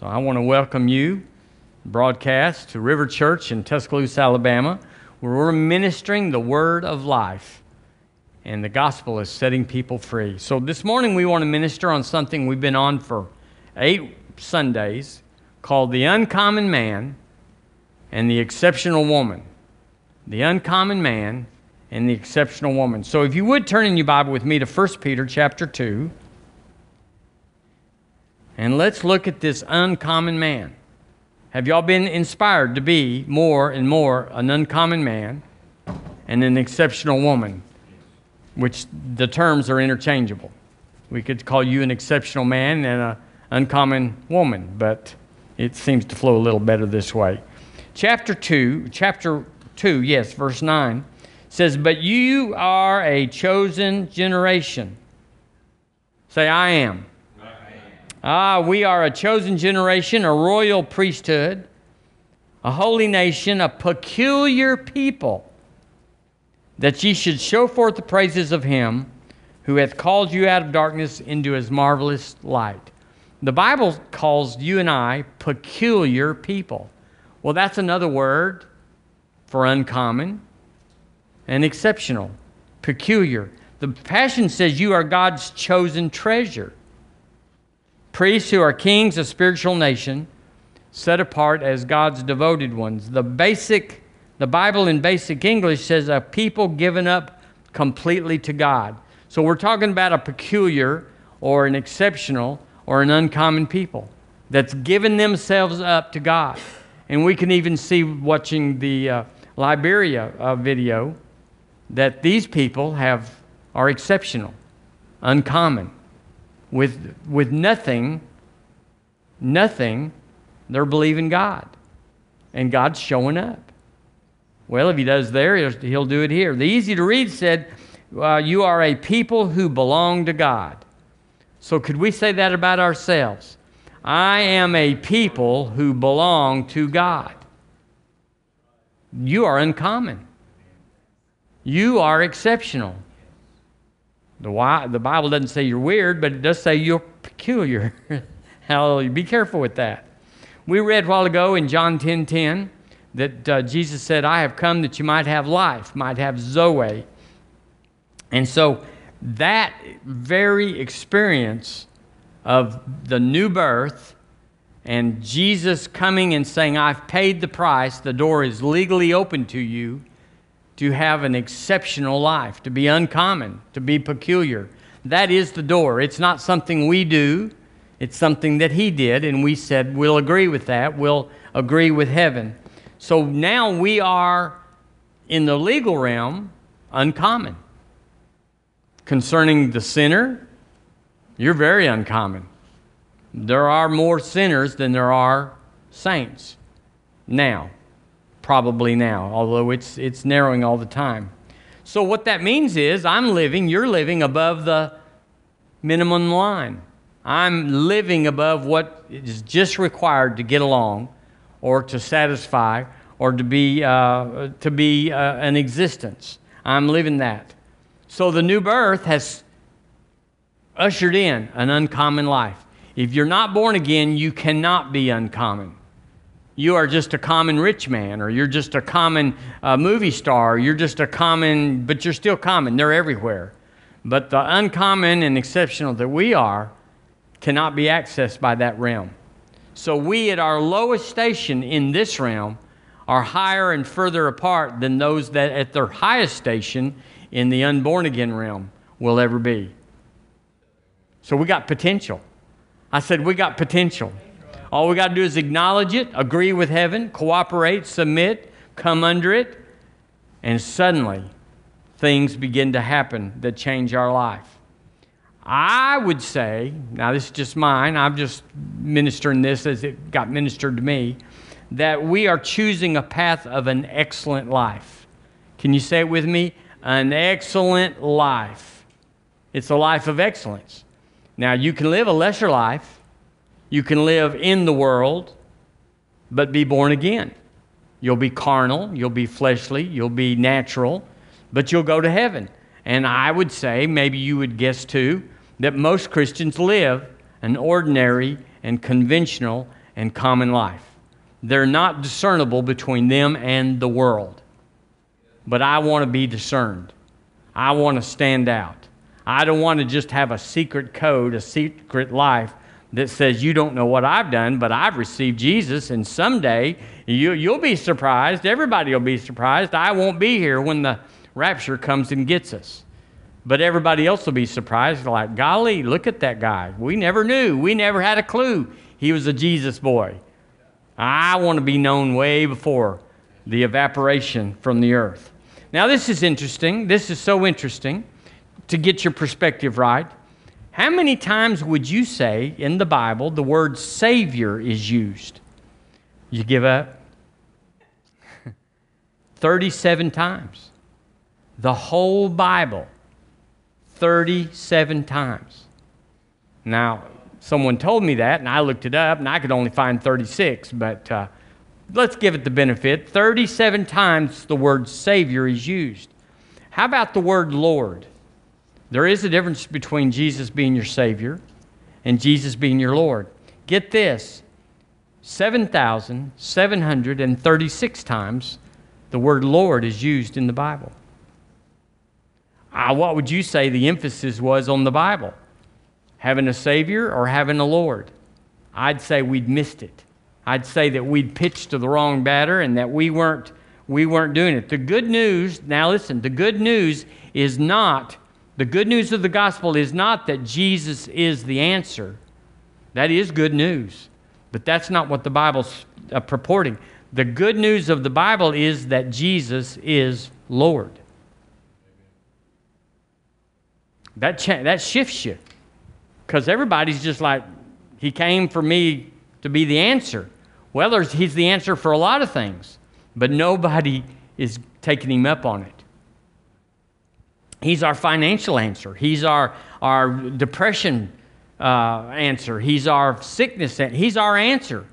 So I want to welcome you, broadcast to River Church in Tuscaloosa, Alabama, where we're ministering the word of life. And the gospel is setting people free. So this morning we want to minister on something we've been on for eight Sundays called The Uncommon Man and the Exceptional Woman. The Uncommon Man and the Exceptional Woman. So if you would turn in your Bible with me to 1 Peter chapter 2. And let's look at this uncommon man. Have y'all been inspired to be more and more an uncommon man and an exceptional woman? Which the terms are interchangeable. We could call you an exceptional man and an uncommon woman, but it seems to flow a little better this way. Chapter 2, chapter 2, yes, verse 9 says, But you are a chosen generation. Say, I am. Ah, we are a chosen generation, a royal priesthood, a holy nation, a peculiar people, that ye should show forth the praises of him who hath called you out of darkness into his marvelous light. The Bible calls you and I peculiar people. Well, that's another word for uncommon and exceptional, peculiar. The Passion says you are God's chosen treasure priests who are kings of spiritual nation, set apart as God's devoted ones. The basic, the Bible in basic English says a people given up completely to God. So we're talking about a peculiar or an exceptional or an uncommon people that's given themselves up to God. And we can even see watching the uh, Liberia uh, video that these people have are exceptional, uncommon with, with nothing, nothing, they're believing God. And God's showing up. Well, if He does there, He'll do it here. The easy to read said, uh, You are a people who belong to God. So, could we say that about ourselves? I am a people who belong to God. You are uncommon. You are exceptional. The, the Bible doesn't say you're weird, but it does say you're peculiar. Hallelujah. Be careful with that. We read a while ago in John 10 10 that uh, Jesus said, I have come that you might have life, might have Zoe. And so that very experience of the new birth and Jesus coming and saying, I've paid the price, the door is legally open to you to have an exceptional life, to be uncommon, to be peculiar. That is the door. It's not something we do, it's something that He did, and we said we'll agree with that. We'll agree with heaven. So now we are in the legal realm uncommon. Concerning the sinner, you're very uncommon. There are more sinners than there are saints now probably now, although it's, it's narrowing all the time. So, what that means is I'm living, you're living above the minimum line. I'm living above what is just required to get along or to satisfy or to be, uh, to be uh, an existence. I'm living that. So, the new birth has ushered in an uncommon life. If you're not born again, you cannot be uncommon you are just a common rich man, or you're just a common uh, movie star, you're just a common, but you're still common. They're everywhere. But the uncommon and exceptional that we are cannot be accessed by that realm. So we, at our lowest station in this realm, are higher and further apart than those that at their highest station in the unborn again realm will ever be. So we got potential. I said, we got potential. All we got to do is acknowledge it, agree with heaven, cooperate, submit, come under it, and suddenly things begin to happen that change our life. I would say, now this is just mine, I'm just ministering this as it got ministered to me, that we are choosing a path of an excellent life. Can you say it with me? An excellent life. It's a life of excellence. Now, you can live a lesser life, you can live in the world, but be born again. You'll be carnal, you'll be fleshly, you'll be natural, but you'll go to heaven. And I would say, maybe you would guess too, that most Christians live an ordinary and conventional and common life. They're not discernible between them and the world. But I want to be discerned. I want to stand out. I don't want to just have a secret code, a secret life that says you don't know what I've done, but I've received Jesus, and someday you, you'll be surprised. Everybody will be surprised. I won't be here when the rapture comes and gets us. But everybody else will be surprised, like, golly, look at that guy. We never knew. We never had a clue he was a Jesus boy. I want to be known way before the evaporation from the earth. Now, this is interesting. This is so interesting to get your perspective right. How many times would you say in the Bible the word Savior is used? You give up? 37 times. The whole Bible, 37 times. Now, someone told me that, and I looked it up, and I could only find 36, but uh, let's give it the benefit. 37 times the word Savior is used. How about the word Lord? There is a difference between Jesus being your Savior and Jesus being your Lord. Get this 7,736 times the word Lord is used in the Bible. Uh, what would you say the emphasis was on the Bible? having a Savior or having a Lord? I'd say we'd missed it. I'd say that we'd pitched to the wrong batter and that we weren't, we weren't doing it. The good news, now listen, the good news is not, the good news of the gospel is not that Jesus is the answer. That is good news, but that's not what the Bible's uh, purporting. The good news of the Bible is that Jesus is Lord. That, cha- that shifts you because everybody's just like, he came for me to be the answer. Well, he's the answer for a lot of things, but nobody is taking him up on it. He's our financial answer. He's our, our depression uh, answer. He's our sickness. He's our answer.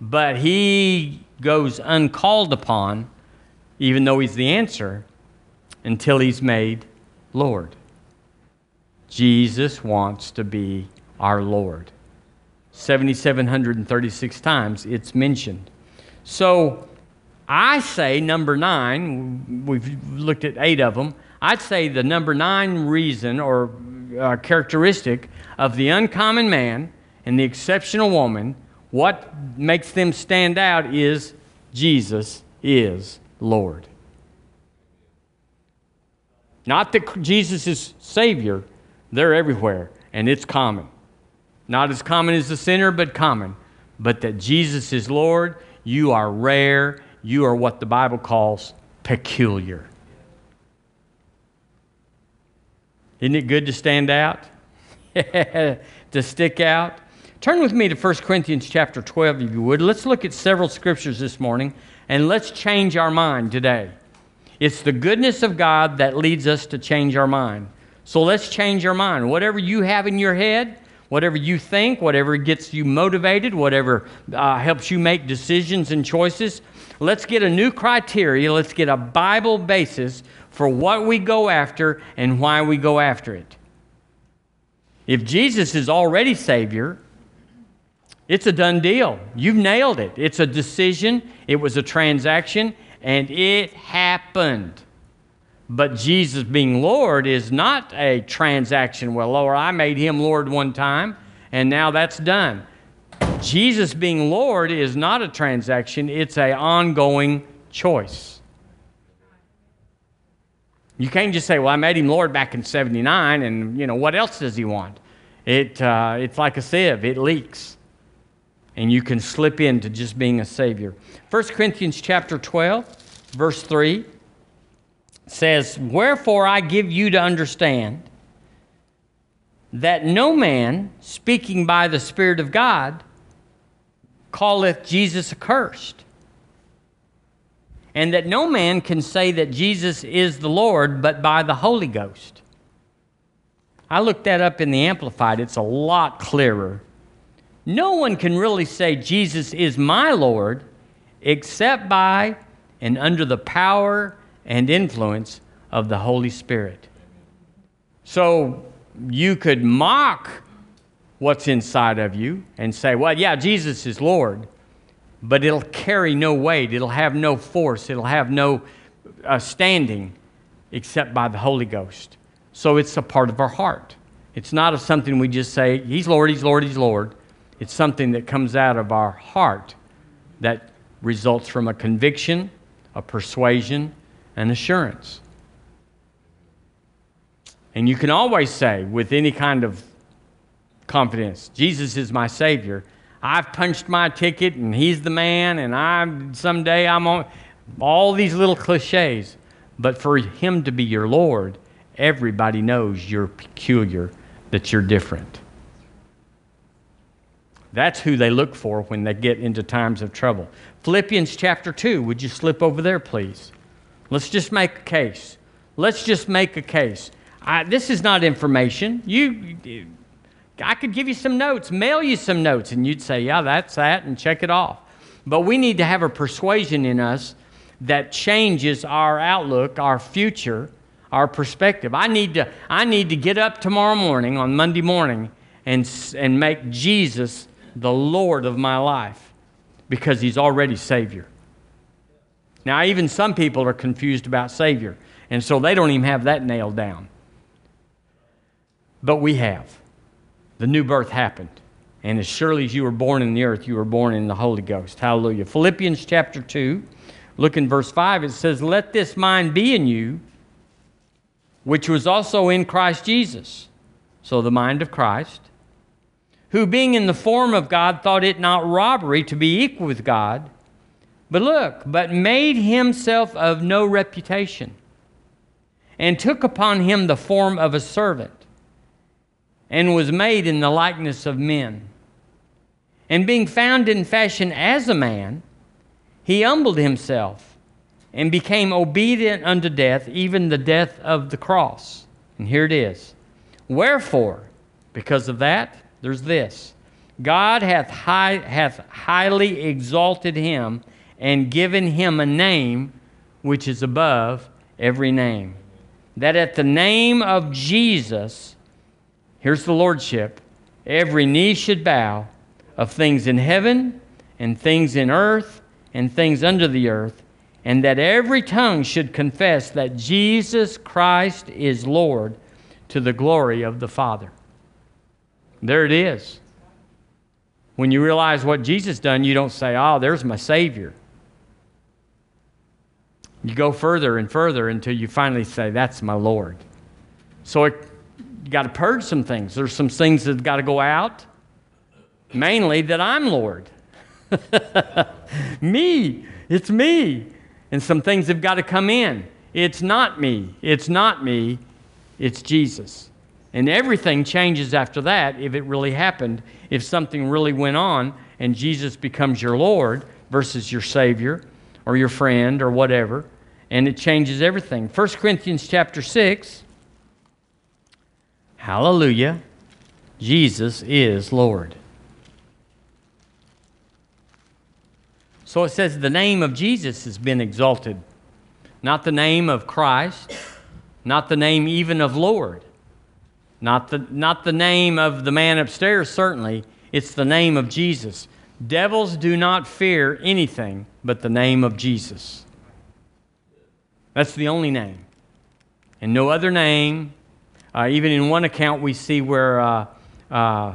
But he goes uncalled upon, even though he's the answer, until he's made Lord. Jesus wants to be our Lord. 7,736 times it's mentioned. So I say number nine, we've looked at eight of them. I'd say the number nine reason or uh, characteristic of the uncommon man and the exceptional woman, what makes them stand out is Jesus is Lord. Not that Jesus is Savior, they're everywhere, and it's common. Not as common as the sinner, but common. But that Jesus is Lord, you are rare. You are what the Bible calls peculiar. Isn't it good to stand out? to stick out? Turn with me to 1 Corinthians chapter 12, if you would. Let's look at several scriptures this morning and let's change our mind today. It's the goodness of God that leads us to change our mind. So let's change our mind. Whatever you have in your head, whatever you think, whatever gets you motivated, whatever uh, helps you make decisions and choices, let's get a new criteria. Let's get a Bible basis for what we go after and why we go after it. If Jesus is already Savior, it's a done deal. You've nailed it. It's a decision, it was a transaction, and it happened. But Jesus being Lord is not a transaction. Well, Lord, I made him Lord one time, and now that's done. Jesus being Lord is not a transaction, it's an ongoing choice. You can't just say, well, I made him Lord back in 79, and, you know, what else does he want? It, uh, it's like a sieve, it leaks. And you can slip into just being a Savior. 1 Corinthians chapter 12, verse 3 says, Wherefore I give you to understand that no man, speaking by the Spirit of God, calleth Jesus accursed, and that no man can say that Jesus is the Lord but by the Holy Ghost. I looked that up in the Amplified, it's a lot clearer. No one can really say Jesus is my Lord except by and under the power and influence of the Holy Spirit. So you could mock what's inside of you and say, well, yeah, Jesus is Lord, but it'll carry no weight, it'll have no force, it'll have no uh, standing except by the Holy Ghost. So it's a part of our heart. It's not a something we just say, He's Lord, He's Lord, He's Lord. It's something that comes out of our heart that results from a conviction, a persuasion, and assurance. And you can always say, with any kind of confidence, Jesus is my Savior. I've punched my ticket and He's the man, and I'm someday I'm on all these little cliches. But for Him to be your Lord, everybody knows you're peculiar, that you're different. That's who they look for when they get into times of trouble. Philippians chapter 2, would you slip over there, please? Let's just make a case. Let's just make a case. I, this is not information. You, I could give you some notes, mail you some notes, and you'd say, yeah, that's that, and check it off. But we need to have a persuasion in us that changes our outlook, our future, our perspective. I need to, I need to get up tomorrow morning, on Monday morning, and, and make Jesus the Lord of my life because he's already Savior. Now, even some people are confused about Savior, and so they don't even have that nailed down. But we have. The new birth happened. And as surely as you were born in the earth, you were born in the Holy Ghost. Hallelujah. Philippians chapter 2, look in verse 5, it says, Let this mind be in you, which was also in Christ Jesus. So the mind of Christ who, being in the form of God, thought it not robbery to be equal with God. But look, but made himself of no reputation, and took upon him the form of a servant, and was made in the likeness of men. And being found in fashion as a man, he humbled himself and became obedient unto death, even the death of the cross. And here it is. Wherefore, because of that, there's this God hath, high, hath highly exalted him and given him a name which is above every name. That at the name of Jesus, here's the Lordship, every knee should bow of things in heaven and things in earth and things under the earth, and that every tongue should confess that Jesus Christ is Lord to the glory of the Father. There it is. When you realize what Jesus done, you don't say, "Oh, there's my savior." You go further and further until you finally say, "That's my Lord." So it, you got to purge some things. There's some things that got to go out. Mainly that I'm Lord. me. It's me. And some things have got to come in. It's not me. It's not me. It's Jesus. And everything changes after that if it really happened, if something really went on and Jesus becomes your Lord versus your Savior or your friend or whatever, and it changes everything. 1 Corinthians chapter 6, hallelujah, Jesus is Lord. So it says the name of Jesus has been exalted, not the name of Christ, not the name even of Lord. Not the, not the name of the man upstairs, certainly. It's the name of Jesus. Devils do not fear anything but the name of Jesus. That's the only name. And no other name. Uh, even in one account, we see where uh, uh,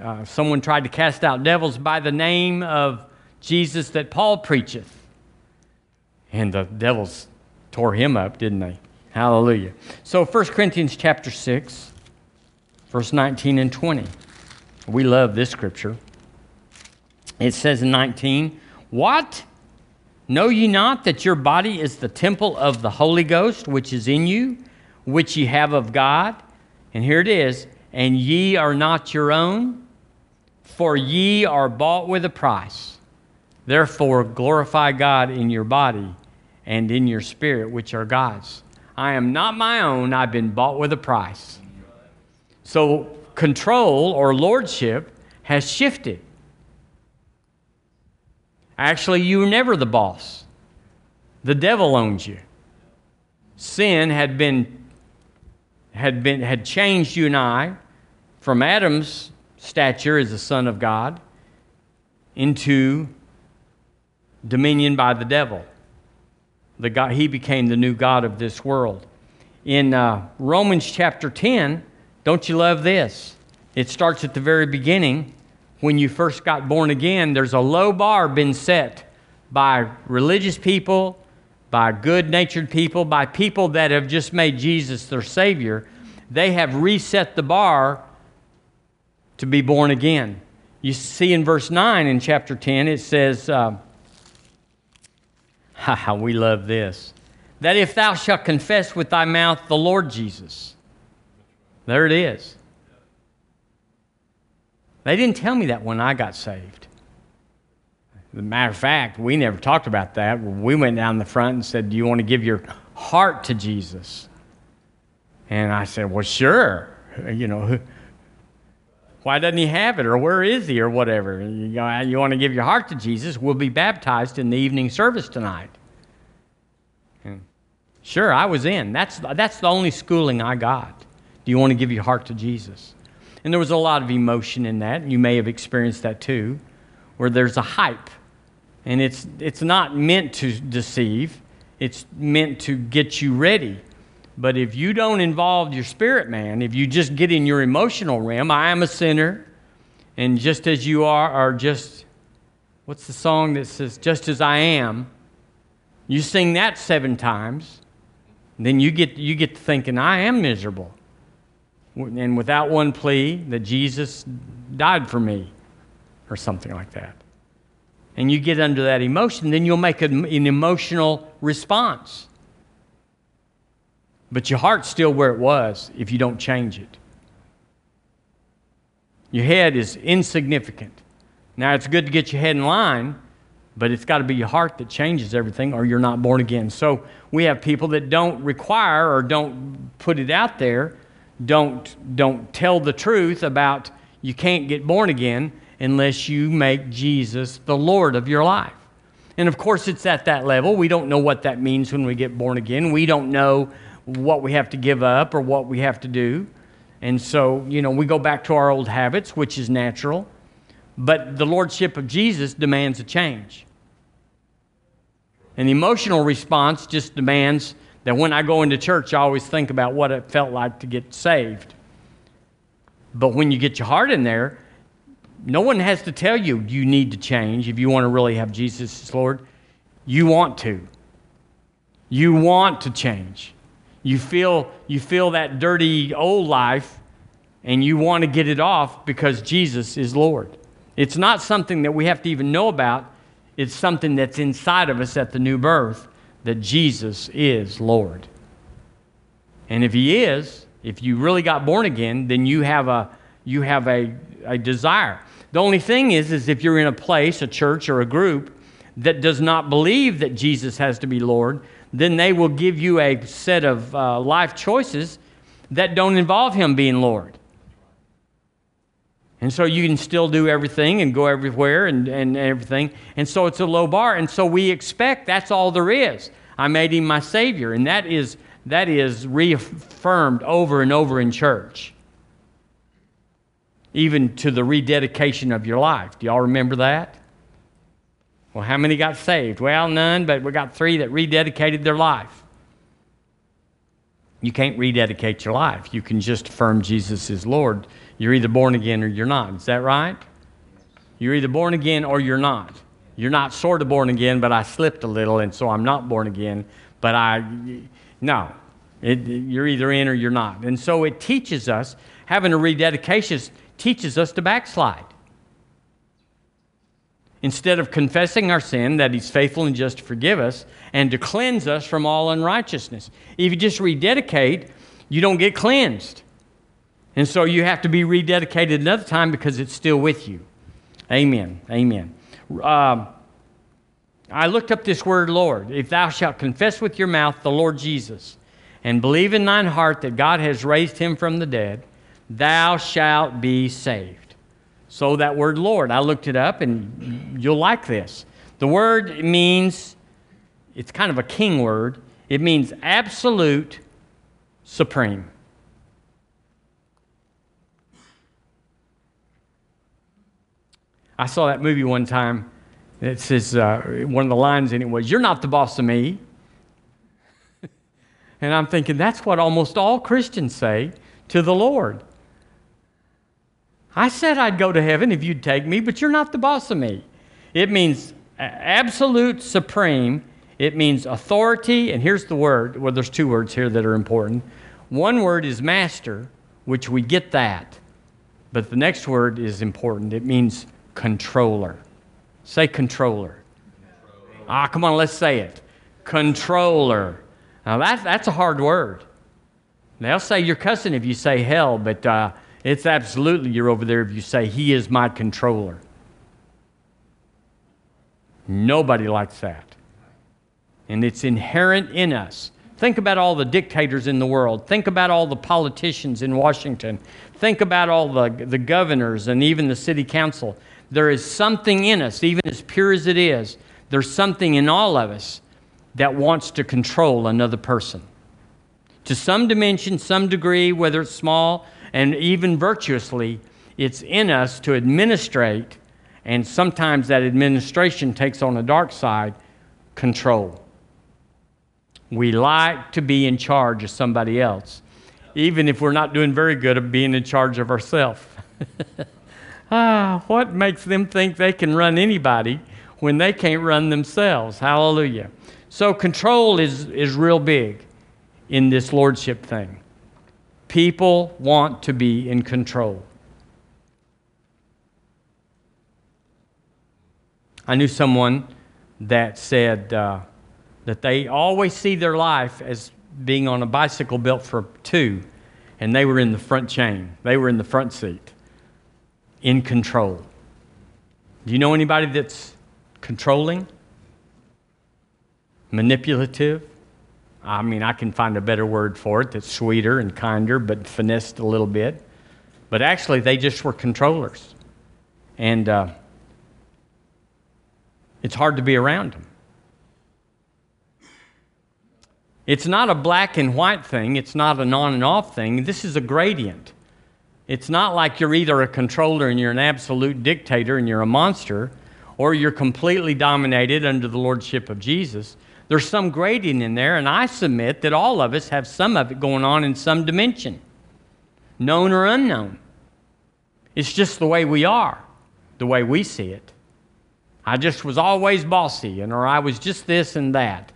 uh someone tried to cast out devils by the name of Jesus that Paul preacheth. And the devils tore him up, didn't they? Hallelujah. So 1 Corinthians chapter 6 verse 19 and 20. We love this scripture. It says in 19, What? Know ye not that your body is the temple of the Holy Ghost, which is in you, which ye have of God? And here it is, and ye are not your own, for ye are bought with a price. Therefore, glorify God in your body and in your spirit, which are God's. I am not my own, I've been bought with a price. So control or lordship has shifted. Actually, you were never the boss. The devil owns you. Sin had been had been had changed you and I from Adam's stature as a son of God into dominion by the devil. The God, he became the new God of this world. In uh, Romans chapter 10, don't you love this? It starts at the very beginning. When you first got born again, there's a low bar been set by religious people, by good natured people, by people that have just made Jesus their Savior. They have reset the bar to be born again. You see in verse 9 in chapter 10, it says, uh, we love this. That if thou shalt confess with thy mouth the Lord Jesus. There it is. They didn't tell me that when I got saved. As a matter of fact, we never talked about that. We went down the front and said, Do you want to give your heart to Jesus? And I said, Well, sure. You know, why doesn't he have it? Or where is he? Or whatever. You, uh, you want to give your heart to Jesus? We'll be baptized in the evening service tonight. And sure, I was in. That's, that's the only schooling I got. Do you want to give your heart to Jesus? And there was a lot of emotion in that. You may have experienced that too, where there's a hype. And it's, it's not meant to deceive, it's meant to get you ready but if you don't involve your spirit man, if you just get in your emotional realm, I am a sinner, and just as you are, are just, what's the song that says, just as I am? You sing that seven times, then you get, you get to thinking, I am miserable. And without one plea that Jesus died for me, or something like that. And you get under that emotion, then you'll make an, an emotional response. But your heart's still where it was if you don't change it. Your head is insignificant. Now, it's good to get your head in line, but it's got to be your heart that changes everything, or you're not born again. So, we have people that don't require or don't put it out there, don't, don't tell the truth about you can't get born again unless you make Jesus the Lord of your life. And of course, it's at that level. We don't know what that means when we get born again. We don't know what we have to give up or what we have to do. And so, you know, we go back to our old habits, which is natural. But the Lordship of Jesus demands a change. An emotional response just demands that when I go into church, I always think about what it felt like to get saved. But when you get your heart in there, no one has to tell you you need to change if you want to really have Jesus as Lord. You want to. You want to change. You feel, you feel that dirty old life and you want to get it off because Jesus is Lord. It's not something that we have to even know about, it's something that's inside of us at the new birth that Jesus is Lord. And if He is, if you really got born again, then you have a, you have a, a desire. The only thing is, is if you're in a place, a church, or a group that does not believe that Jesus has to be Lord, then they will give you a set of uh, life choices that don't involve Him being Lord. And so you can still do everything and go everywhere and, and everything. And so it's a low bar. And so we expect that's all there is. I made him my Savior. And that is, that is reaffirmed over and over in church, even to the rededication of your life. Do y'all remember that? Well, how many got saved? Well, none, but we got three that rededicated their life. You can't rededicate your life. You can just affirm Jesus is Lord. You're either born again or you're not. Is that right? You're either born again or you're not. You're not sort of born again, but I slipped a little, and so I'm not born again. But I, no, it, you're either in or you're not. And so it teaches us, having a rededication teaches us to backslide. Instead of confessing our sin, that He's faithful and just to forgive us and to cleanse us from all unrighteousness. If you just rededicate, you don't get cleansed. And so you have to be rededicated another time because it's still with you. Amen. Amen. Uh, I looked up this word, Lord. If thou shalt confess with your mouth the Lord Jesus and believe in thine heart that God has raised him from the dead, thou shalt be saved. So, that word Lord, I looked it up and you'll like this. The word means, it's kind of a king word, it means absolute supreme. I saw that movie one time. It says, uh, one of the lines in it was, You're not the boss of me. and I'm thinking, that's what almost all Christians say to the Lord. I said I'd go to heaven if you'd take me, but you're not the boss of me. It means absolute supreme. It means authority. And here's the word well, there's two words here that are important. One word is master, which we get that. But the next word is important. It means controller. Say controller. controller. Ah, come on, let's say it. Controller. Now, that, that's a hard word. They'll say you're cussing if you say hell, but uh, it's absolutely you're over there if you say, He is my controller. Nobody likes that. And it's inherent in us. Think about all the dictators in the world. Think about all the politicians in Washington. Think about all the, the governors and even the city council. There is something in us, even as pure as it is, there's something in all of us that wants to control another person. To some dimension, some degree, whether it's small and even virtuously, it's in us to administrate, and sometimes that administration takes on a dark side control. We like to be in charge of somebody else, even if we're not doing very good at being in charge of ourselves. ah, what makes them think they can run anybody when they can't run themselves? Hallelujah. So, control is, is real big in this lordship thing. People want to be in control. I knew someone that said uh, that they always see their life as being on a bicycle built for two, and they were in the front chain. They were in the front seat, in control. Do you know anybody that's controlling, manipulative? I mean, I can find a better word for it that's sweeter and kinder, but finessed a little bit. But actually, they just were controllers. And uh, it's hard to be around them. It's not a black and white thing, it's not an on and off thing. This is a gradient. It's not like you're either a controller and you're an absolute dictator and you're a monster, or you're completely dominated under the lordship of Jesus. There's some grading in there, and I submit that all of us have some of it going on in some dimension, known or unknown. It's just the way we are, the way we see it. I just was always bossy, and or I was just this and that.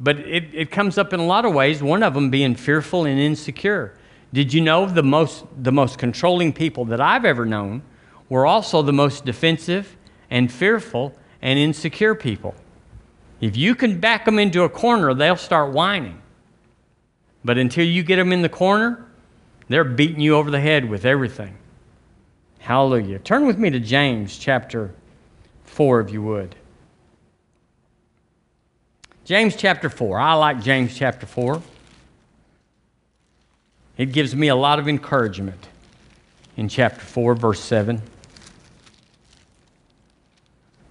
But it, it comes up in a lot of ways, one of them being fearful and insecure. Did you know the most, the most controlling people that I've ever known were also the most defensive and fearful and insecure people? If you can back them into a corner, they'll start whining. But until you get them in the corner, they're beating you over the head with everything. Hallelujah. Turn with me to James chapter 4, if you would. James chapter 4. I like James chapter 4. It gives me a lot of encouragement in chapter 4, verse 7.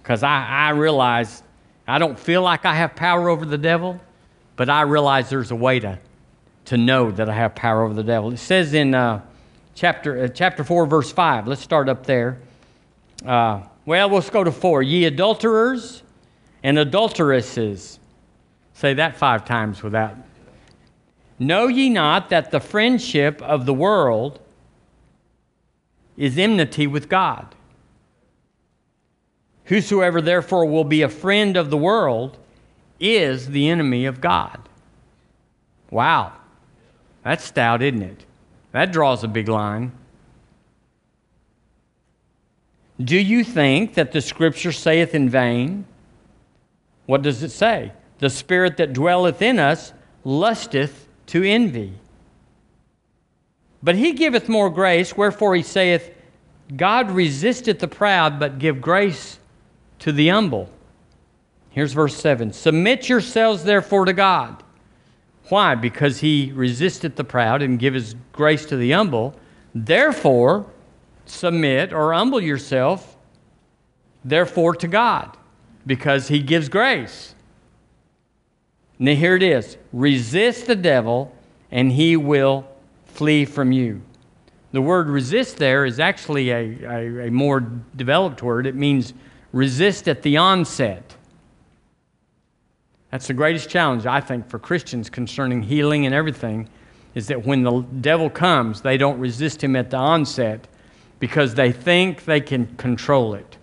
Because I, I realize I don't feel like I have power over the devil, but I realize there's a way to, to know that I have power over the devil. It says in uh, chapter, uh, chapter 4, verse 5. Let's start up there. Uh, well, let's go to 4. Ye adulterers and adulteresses. Say that five times without. Know ye not that the friendship of the world is enmity with God? Whosoever therefore will be a friend of the world is the enemy of God. Wow. That's stout, isn't it? That draws a big line. Do you think that the scripture saith in vain? What does it say? The spirit that dwelleth in us lusteth to envy. But he giveth more grace, wherefore he saith, God resisteth the proud, but give grace to the humble. Here's verse 7 Submit yourselves therefore to God. Why? Because he resisteth the proud and gives grace to the humble. Therefore, submit or humble yourself, therefore, to God, because he gives grace. Now, here it is resist the devil, and he will flee from you. The word resist there is actually a, a, a more developed word. It means resist at the onset. That's the greatest challenge, I think, for Christians concerning healing and everything, is that when the devil comes, they don't resist him at the onset because they think they can control it.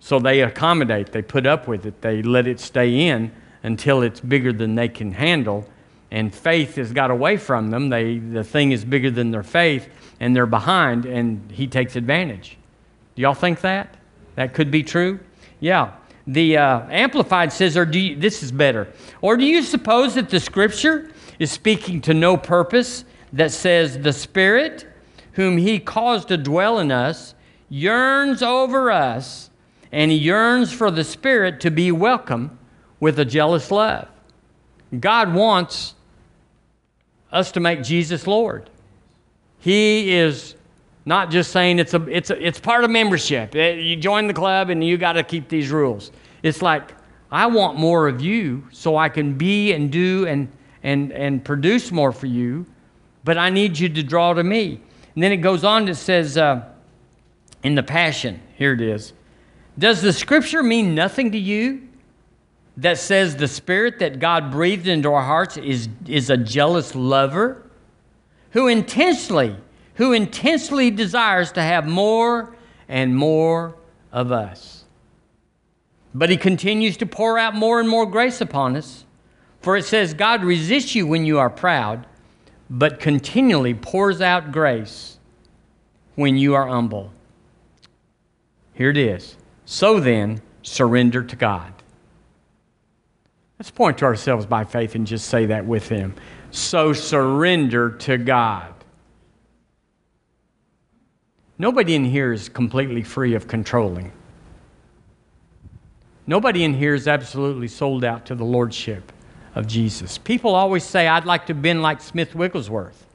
So they accommodate, they put up with it, they let it stay in until it's bigger than they can handle. And faith has got away from them. They, the thing is bigger than their faith, and they're behind, and he takes advantage. Do y'all think that? That could be true? Yeah. The uh, Amplified says, or do you, this is better. Or do you suppose that the scripture is speaking to no purpose that says, the Spirit, whom He caused to dwell in us, yearns over us, and He yearns for the Spirit to be welcome with a jealous love? God wants us to make Jesus Lord. He is not just saying it's, a, it's, a, it's part of membership. Eh, you join the club and you got to keep these rules. It's like, I want more of you so I can be and do and, and, and produce more for you, but I need you to draw to me. And then it goes on, it says uh, in the Passion, here it is. Does the scripture mean nothing to you that says the spirit that God breathed into our hearts is, is a jealous lover who intentionally who intensely desires to have more and more of us. But he continues to pour out more and more grace upon us. For it says, God resists you when you are proud, but continually pours out grace when you are humble. Here it is. So then, surrender to God. Let's point to ourselves by faith and just say that with him. So surrender to God. Nobody in here is completely free of controlling. Nobody in here is absolutely sold out to the lordship of Jesus. People always say, I'd like to have been like Smith Wigglesworth.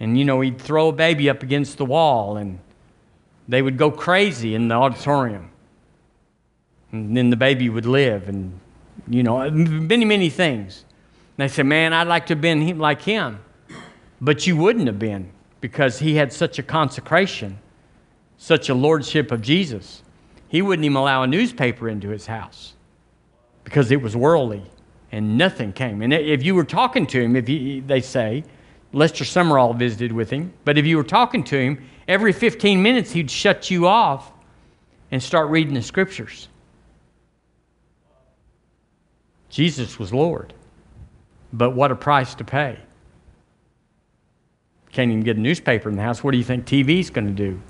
And, you know, he'd throw a baby up against the wall and they would go crazy in the auditorium. And then the baby would live and, you know, many, many things. And they say, man, I'd like to have been like him. But you wouldn't have been because he had such a consecration, such a lordship of Jesus. He wouldn't even allow a newspaper into his house because it was worldly and nothing came. And if you were talking to him, if he, they say, Lester Sumrall visited with him, but if you were talking to him, every 15 minutes he'd shut you off and start reading the scriptures. Jesus was Lord, but what a price to pay. Can't even get a newspaper in the house. What do you think TV's going to do?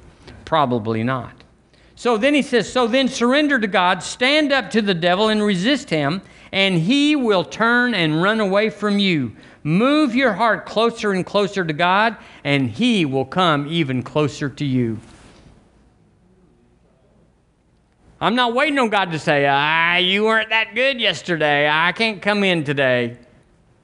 Probably not. So then he says, So then surrender to God, stand up to the devil and resist him, and he will turn and run away from you. Move your heart closer and closer to God, and he will come even closer to you. I'm not waiting on God to say, Ah, you weren't that good yesterday. I can't come in today.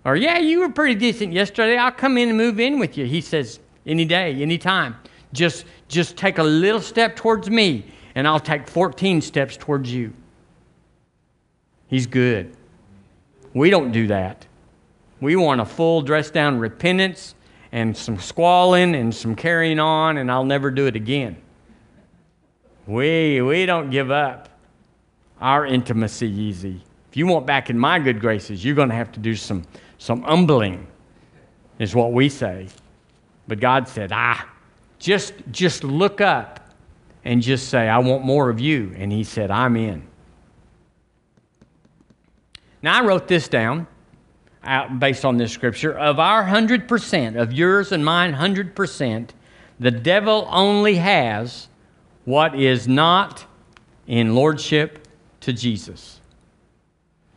Or, yeah, you were pretty decent yesterday. I'll come in and move in with you. He says, any day, any time. Just, just take a little step towards me, and I'll take 14 steps towards you. He's good. We don't do that. We want a full dress down repentance and some squalling and some carrying on, and I'll never do it again. We, we don't give up our intimacy easy. If you want back in my good graces, you're going to have to do some some humbling, is what we say. But God said, ah, just, just look up and just say, I want more of you. And He said, I'm in. Now, I wrote this down based on this scripture. Of our 100%, of yours and mine 100%, the devil only has what is not in lordship to Jesus.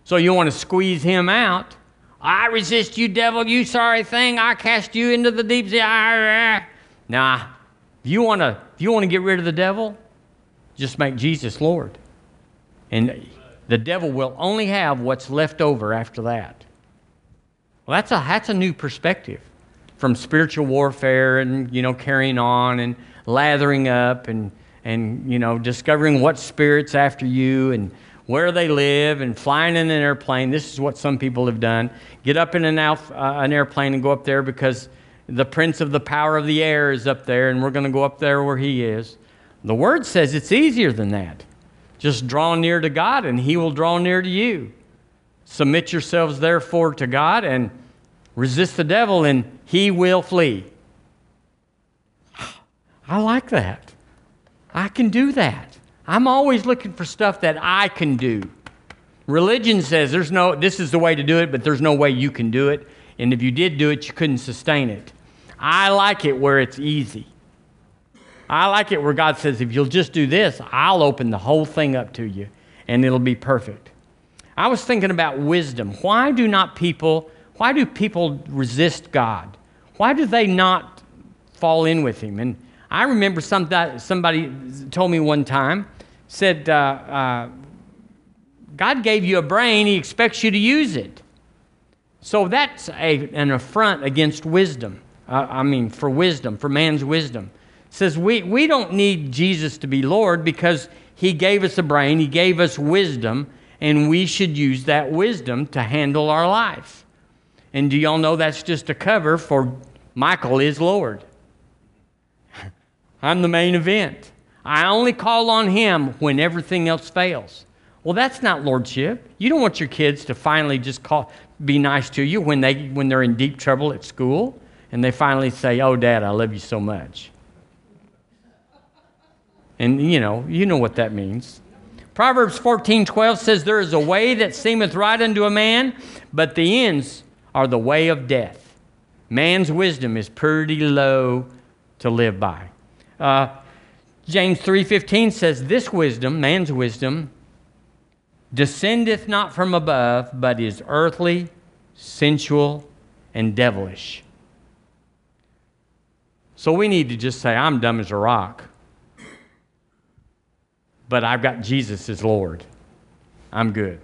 So you want to squeeze him out I resist you, devil, you sorry thing. I cast you into the deep sea. Nah, if you want to, you want to get rid of the devil, just make Jesus Lord, and the devil will only have what's left over after that. Well, that's a that's a new perspective from spiritual warfare and you know carrying on and lathering up and and you know discovering what spirits after you and where they live and flying in an airplane. This is what some people have done. Get up in an, uh, an airplane and go up there because the prince of the power of the air is up there, and we're going to go up there where he is. The word says it's easier than that. Just draw near to God, and he will draw near to you. Submit yourselves, therefore, to God and resist the devil, and he will flee. I like that. I can do that. I'm always looking for stuff that I can do. Religion says there's no, this is the way to do it, but there's no way you can do it. And if you did do it, you couldn't sustain it. I like it where it's easy. I like it where God says, if you'll just do this, I'll open the whole thing up to you and it'll be perfect. I was thinking about wisdom. Why do not people, why do people resist God? Why do they not fall in with Him? And I remember some, somebody told me one time, said, uh, uh, God gave you a brain, He expects you to use it. So that's a, an affront against wisdom. Uh, I mean, for wisdom, for man's wisdom. It says we, we don't need Jesus to be Lord because He gave us a brain, He gave us wisdom, and we should use that wisdom to handle our life. And do y'all know that's just a cover for Michael is Lord? I'm the main event. I only call on Him when everything else fails. Well, that's not lordship. You don't want your kids to finally just call, be nice to you when, they, when they're in deep trouble at school and they finally say, Oh, Dad, I love you so much. And you know, you know what that means. Proverbs 14 12 says, There is a way that seemeth right unto a man, but the ends are the way of death. Man's wisdom is pretty low to live by. Uh, James 3:15 says, This wisdom, man's wisdom, descendeth not from above, but is earthly, sensual, and devilish. So we need to just say, I'm dumb as a rock, but I've got Jesus as Lord. I'm good.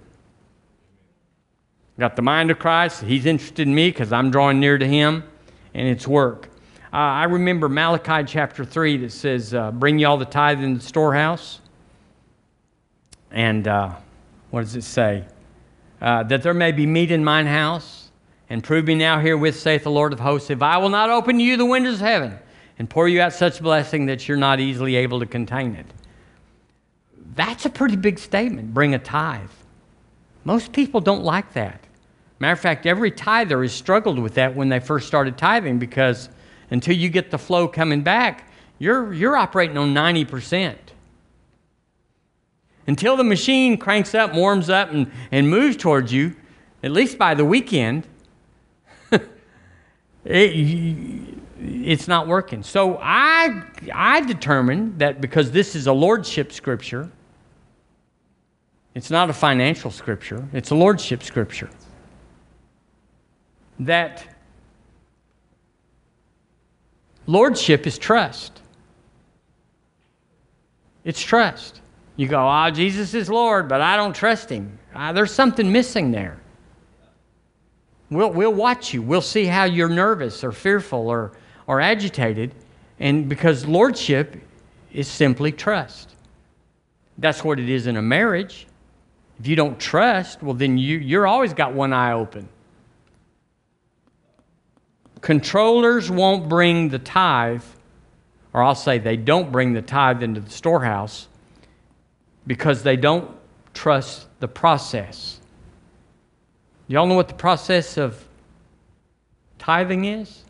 Got the mind of Christ. He's interested in me because I'm drawing near to Him, and it's work. Uh, I remember Malachi chapter 3 that says, uh, Bring ye all the tithe in the storehouse. And uh, what does it say? Uh, that there may be meat in mine house. And prove me now herewith, saith the Lord of hosts, if I will not open you the windows of heaven and pour you out such blessing that you're not easily able to contain it. That's a pretty big statement. Bring a tithe. Most people don't like that. Matter of fact, every tither has struggled with that when they first started tithing because until you get the flow coming back, you're, you're operating on 90% until the machine cranks up, warms up, and, and moves towards you, at least by the weekend, it, it's not working. So I, I determined that because this is a lordship scripture, it's not a financial scripture, it's a lordship scripture, that lordship is trust. It's trust. You go, ah, oh, Jesus is Lord, but I don't trust him. Uh, there's something missing there. We'll, we'll watch you. We'll see how you're nervous or fearful or, or agitated. And because lordship is simply trust. That's what it is in a marriage. If you don't trust, well, then you, you're always got one eye open. Controllers won't bring the tithe, or I'll say they don't bring the tithe into the storehouse because they don't trust the process. Y'all know what the process of tithing is?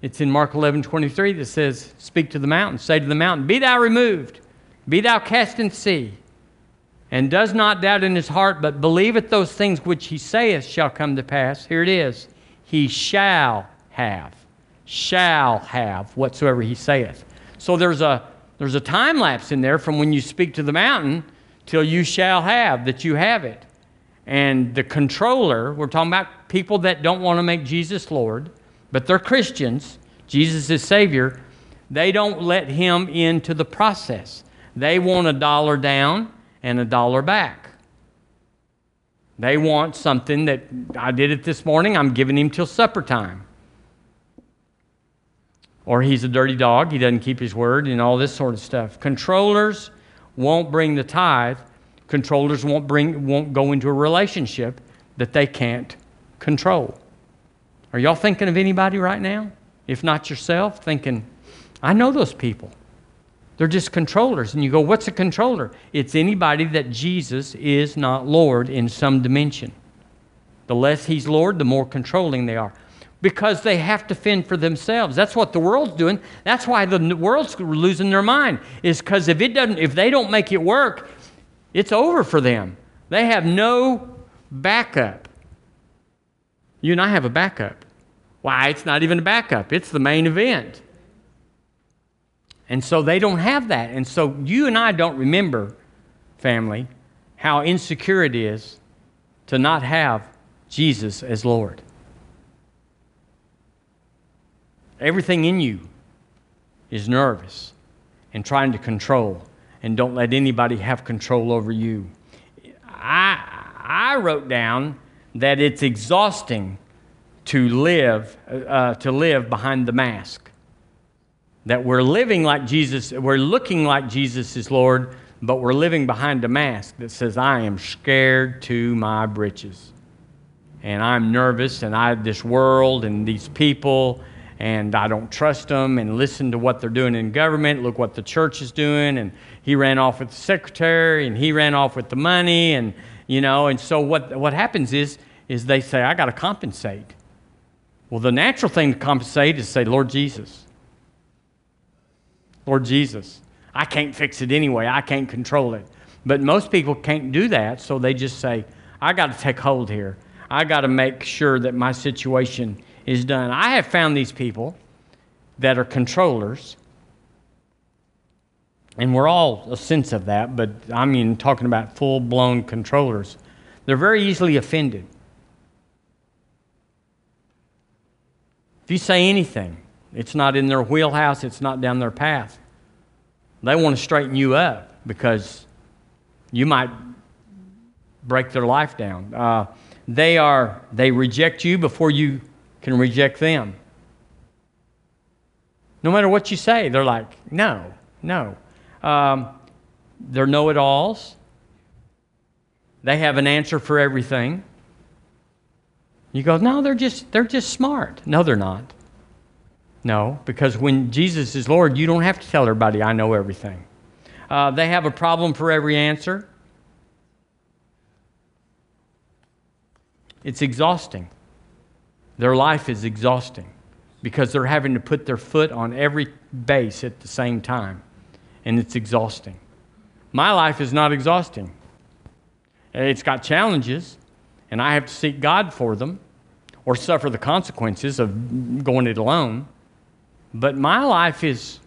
It's in Mark 11 23 that says, Speak to the mountain, say to the mountain, Be thou removed, be thou cast in sea, and does not doubt in his heart, but believeth those things which he saith shall come to pass. Here it is. He shall have, shall have whatsoever he saith. So there's a there's a time lapse in there from when you speak to the mountain till you shall have, that you have it. And the controller, we're talking about people that don't want to make Jesus Lord, but they're Christians, Jesus is Savior, they don't let him into the process. They want a dollar down and a dollar back. They want something that I did it this morning, I'm giving him till supper time or he's a dirty dog, he doesn't keep his word, and all this sort of stuff. Controllers won't bring the tithe. Controllers won't, bring, won't go into a relationship that they can't control. Are y'all thinking of anybody right now? if not yourself, thinking, I know those people. They're just controllers. And you go, what's a controller? It's anybody that Jesus is not Lord in some dimension. The less he's Lord, the more controlling they are. Because they have to fend for themselves. That's what the world's doing. That's why the world's losing their mind. Is because if it doesn't, if they don't make it work, it's over for them. They have no backup. You and I have a backup. Why? It's not even a backup. It's the main event. And so they don't have that. And so you and I don't remember, family, how insecure it is to not have Jesus as Lord. Everything in you is nervous and trying to control, and don't let anybody have control over you. I, I wrote down that it's exhausting to live, uh, to live behind the mask. That we're living like Jesus, we're looking like Jesus is Lord, but we're living behind a mask that says, I am scared to my britches. And I'm nervous, and I have this world and these people, and I don't trust them, and listen to what they're doing in government. Look what the church is doing, and he ran off with the secretary, and he ran off with the money, and you know. And so what what happens is is they say, I got to compensate. Well, the natural thing to compensate is say, Lord Jesus, Lord Jesus, I can't fix it anyway. I can't control it. But most people can't do that, so they just say, I got to take hold here. I got to make sure that my situation is done. I have found these people that are controllers, and we're all a sense of that, but I mean, talking about full blown controllers. They're very easily offended. If you say anything, it's not in their wheelhouse, it's not down their path. They want to straighten you up because you might break their life down. Uh, they are they reject you before you can reject them. No matter what you say, they're like, no, no. Um, they're know-it-alls. They have an answer for everything. You go, no, they're just, they're just smart. No, they're not. No, because when Jesus is Lord, you don't have to tell everybody, I know everything. Uh, they have a problem for every answer. It's exhausting. Their life is exhausting because they're having to put their foot on every base at the same time, and it's exhausting. My life is not exhausting. It's got challenges, and I have to seek God for them or suffer the consequences of going it alone. But my life is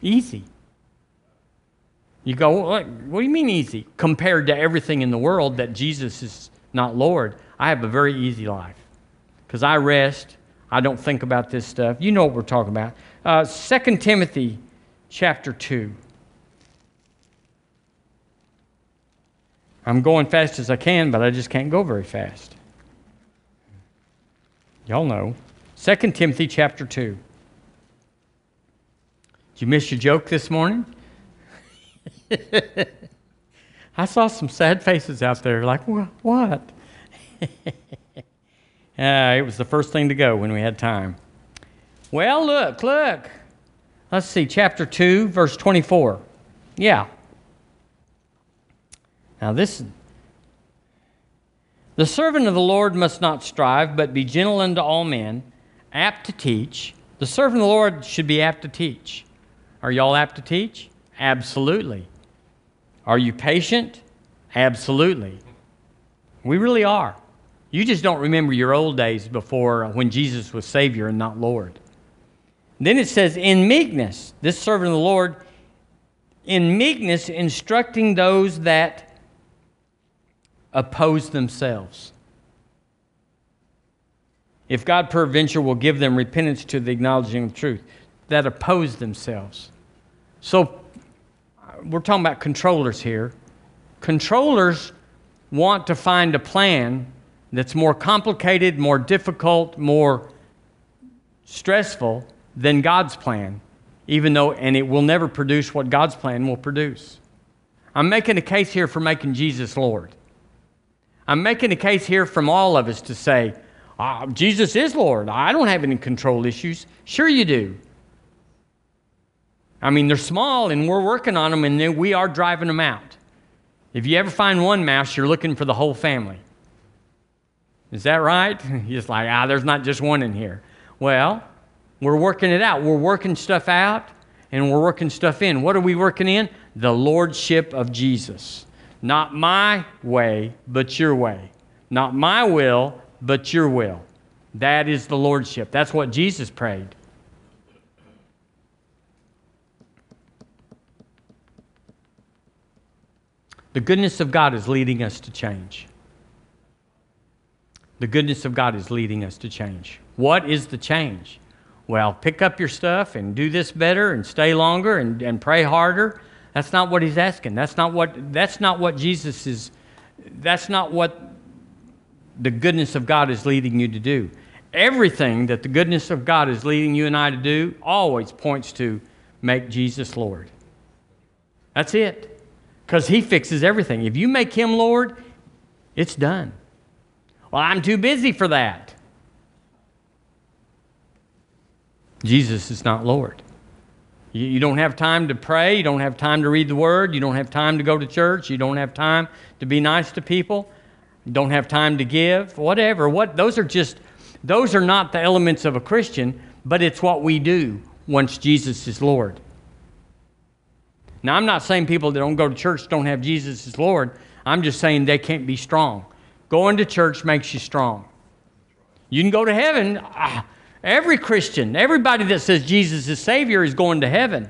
easy. You go, what, do you mean easy? Compared to everything in the world that Jesus is not Lord, I have a very easy life because I rest. I don't think about this stuff. You know what we're talking about. Uh, 2 Timothy chapter 2. I'm going fast as I can, but I just can't go very fast. Y'all know. 2 Timothy chapter 2. Did you miss your joke this morning? I saw some sad faces out there, like, what? yeah, it was the first thing to go when we had time. Well, look, look. Let's see, chapter 2, verse 24. Yeah. Now, this the servant of the Lord must not strive, but be gentle unto all men, apt to teach. The servant of the Lord should be apt to teach. Are y'all apt to teach? Absolutely. Are you patient? Absolutely. We really are. You just don't remember your old days before uh, when Jesus was Savior and not Lord. Then it says, in meekness, this servant of the Lord, in meekness, instructing those that oppose themselves. If God peradventure will give them repentance to the acknowledging of truth, that oppose themselves. So we're talking about controllers here. Controllers want to find a plan that's more complicated, more difficult, more stressful than God's plan, even though, and it will never produce what God's plan will produce. I'm making a case here for making Jesus Lord. I'm making a case here from all of us to say, Uh, Jesus is Lord. I don't have any control issues. Sure, you do. I mean, they're small and we're working on them and we are driving them out. If you ever find one mouse, you're looking for the whole family. Is that right? You're like, ah, there's not just one in here. Well, we're working it out. We're working stuff out and we're working stuff in. What are we working in? The Lordship of Jesus. Not my way, but your way. Not my will, but your will. That is the Lordship. That's what Jesus prayed. The goodness of God is leading us to change. The goodness of God is leading us to change. What is the change? Well, pick up your stuff and do this better and stay longer and, and pray harder. That's not what he's asking. That's not what, that's not what Jesus is, that's not what the goodness of God is leading you to do. Everything that the goodness of God is leading you and I to do always points to make Jesus Lord. That's it. Because he fixes everything. If you make him Lord, it's done. Well, I'm too busy for that. Jesus is not Lord. You, don't have time to pray. You don't have time to read the Word. You don't have time to go to church. You don't have time to be nice to people. You don't have time to give. Whatever. What those are just those are not the elements of a Christian, but it's what we do once Jesus is Lord. Now, I'm not saying people that don't go to church don't have Jesus as Lord. I'm just saying they can't be strong. Going to church makes you strong. You can go to heaven. Ah, every Christian, everybody that says Jesus is Savior is going to heaven.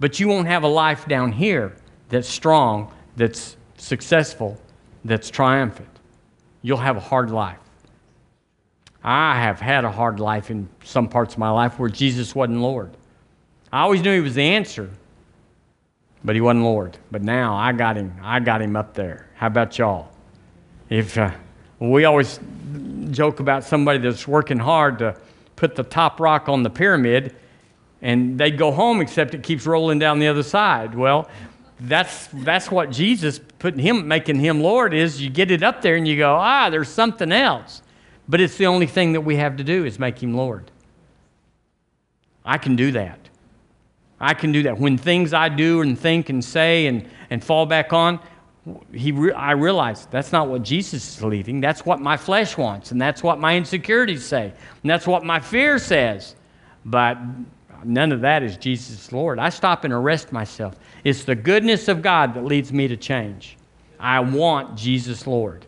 But you won't have a life down here that's strong, that's successful, that's triumphant. You'll have a hard life. I have had a hard life in some parts of my life where Jesus wasn't Lord. I always knew He was the answer, but He wasn't Lord. But now I got Him. I got Him up there. How about y'all? If uh, we always joke about somebody that's working hard to put the top rock on the pyramid, and they go home except it keeps rolling down the other side. Well, that's that's what Jesus putting him making him Lord is. You get it up there and you go, ah, there's something else, but it's the only thing that we have to do is make him Lord. I can do that. I can do that. When things I do and think and say and, and fall back on, he re- I realized that's not what Jesus is leading. That's what my flesh wants, and that's what my insecurities say, and that's what my fear says. But none of that is Jesus Lord. I stop and arrest myself. It's the goodness of God that leads me to change. I want Jesus Lord.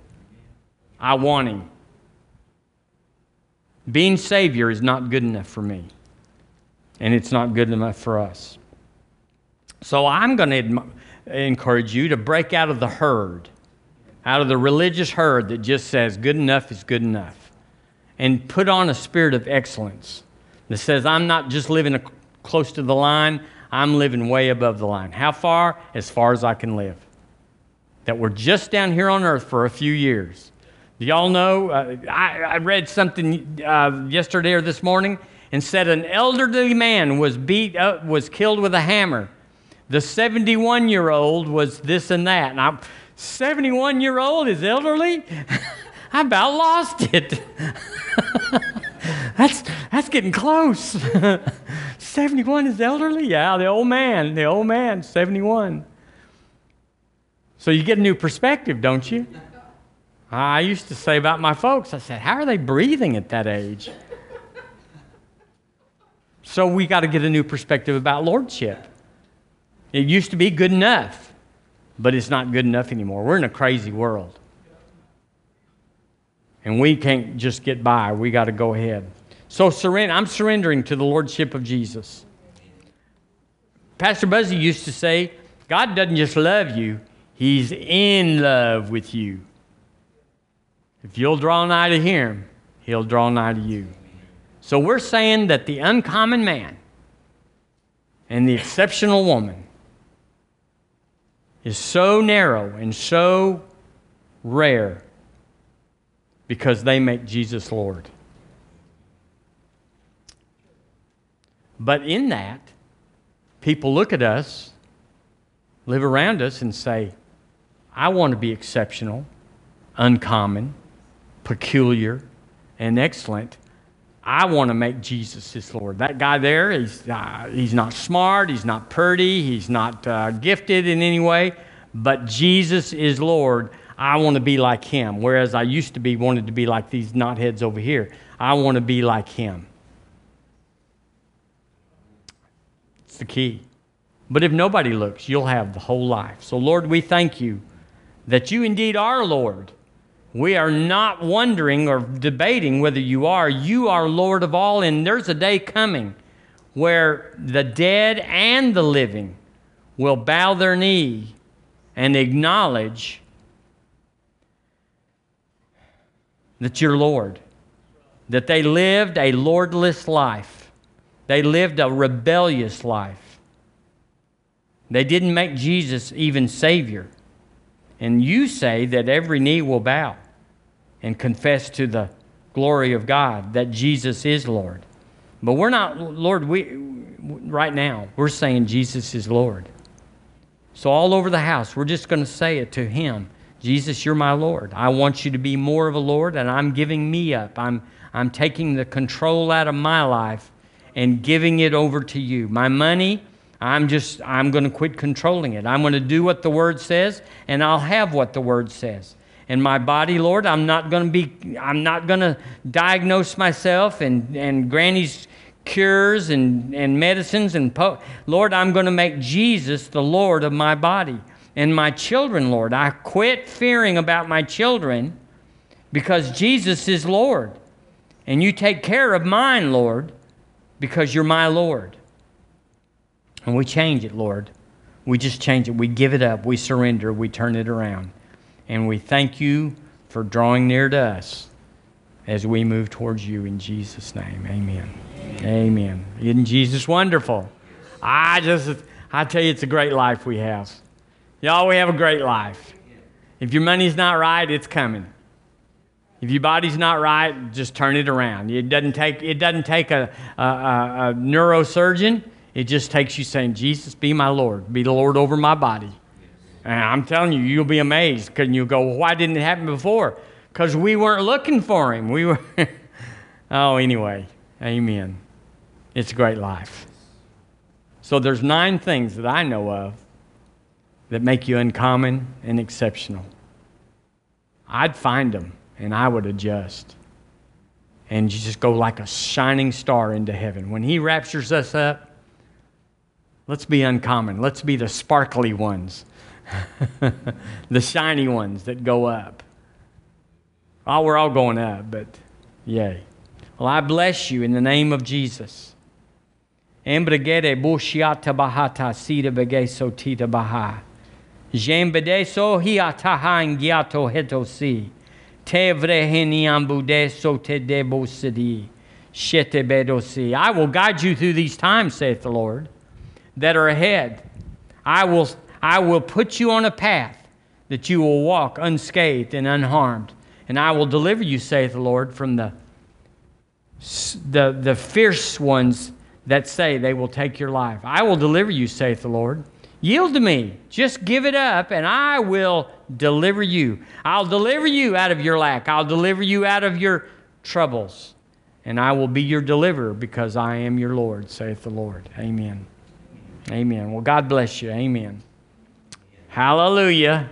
I want Him. Being Savior is not good enough for me, and it's not good enough for us. So I'm going to encourage you to break out of the herd, out of the religious herd that just says good enough is good enough, and put on a spirit of excellence that says, I'm not just living close to the line, I'm living way above the line. How far? As far as I can live. That we're just down here on earth for a few years. Do y'all know? Uh, I, I, read something uh, yesterday or this morning and said an elderly man was beat up, was killed with a hammer the 71 year old was this and that. And I'm 71 year old is elderly? I about lost it. that's, that's getting close. 71 is elderly? Yeah, the old man, the old man, 71. So you get a new perspective, don't you? I used to say about my folks, I said, how are they breathing at that age? So we got to get a new perspective about lordship. It used to be good enough, but it's not good enough anymore. We're in a crazy world. And we can't just get by. We got to go ahead. So surrender, I'm surrendering to the Lordship of Jesus. Pastor Buzzy used to say, God doesn't just love you, He's in love with you. If you'll draw nigh to Him, He'll draw nigh to you. So we're saying that the uncommon man and the exceptional woman is so narrow and so rare because they make Jesus Lord. But in that, people look at us, live around us, and say, I want to be exceptional, uncommon, peculiar, and excellent. I want to make Jesus his Lord. That guy there, he's, uh, he's not smart, he's not pretty, he's not uh, gifted in any way, but Jesus is Lord. I want to be like him. Whereas I used to be wanted to be like these knotheads over here. I want to be like him. It's the key. But if nobody looks, you'll have the whole life. So, Lord, we thank you that you indeed are Lord. We are not wondering or debating whether you are. You are Lord of all, and there's a day coming where the dead and the living will bow their knee and acknowledge that you're Lord, that they lived a lordless life, they lived a rebellious life. They didn't make Jesus even Savior. And you say that every knee will bow and confess to the glory of God that Jesus is Lord. But we're not, Lord, we, right now, we're saying Jesus is Lord. So, all over the house, we're just going to say it to Him Jesus, you're my Lord. I want you to be more of a Lord, and I'm giving me up. I'm, I'm taking the control out of my life and giving it over to you. My money, I'm just, I'm going to quit controlling it. I'm going to do what the Word says, and I'll have what the Word says. And my body, Lord, I'm not going to be, I'm not going to diagnose myself and, and Granny's cures and, and medicines and, po- Lord, I'm going to make Jesus the Lord of my body and my children, Lord. I quit fearing about my children because Jesus is Lord. And you take care of mine, Lord, because you're my Lord. And we change it, Lord. We just change it. We give it up. We surrender. We turn it around. And we thank you for drawing near to us as we move towards you in Jesus' name. Amen. Amen. Isn't Jesus wonderful? I just, I tell you, it's a great life we have. Y'all, we have a great life. If your money's not right, it's coming. If your body's not right, just turn it around. It doesn't take, it doesn't take a, a, a, neurosurgeon. It just takes you saying, Jesus, be my Lord. Be the Lord over my body. And I'm telling you, you'll be amazed. Because you'll go, why didn't it happen before? Because we weren't looking for him. We were. oh, anyway. Amen. It's a great life. So there's nine things that I know of that make you uncommon and exceptional. I'd find them and I would adjust. And you just go like a shining star into heaven. When He raptures us up, let's be uncommon. Let's be the sparkly ones, the shiny ones that go up. Oh, we're all going up, but yay. Well, I bless you in the name of Jesus. Sida tita. I will guide you through these times, saith the Lord, that are ahead. I will, I will put you on a path that you will walk unscathed and unharmed. And I will deliver you, saith the Lord, from the, the, the fierce ones that say they will take your life. I will deliver you, saith the Lord. Yield to me. Just give it up, and I will deliver you. I'll deliver you out of your lack. I'll deliver you out of your troubles. And I will be your deliverer because I am your Lord, saith the Lord. Amen. Amen. Well, God bless you. Amen. Hallelujah.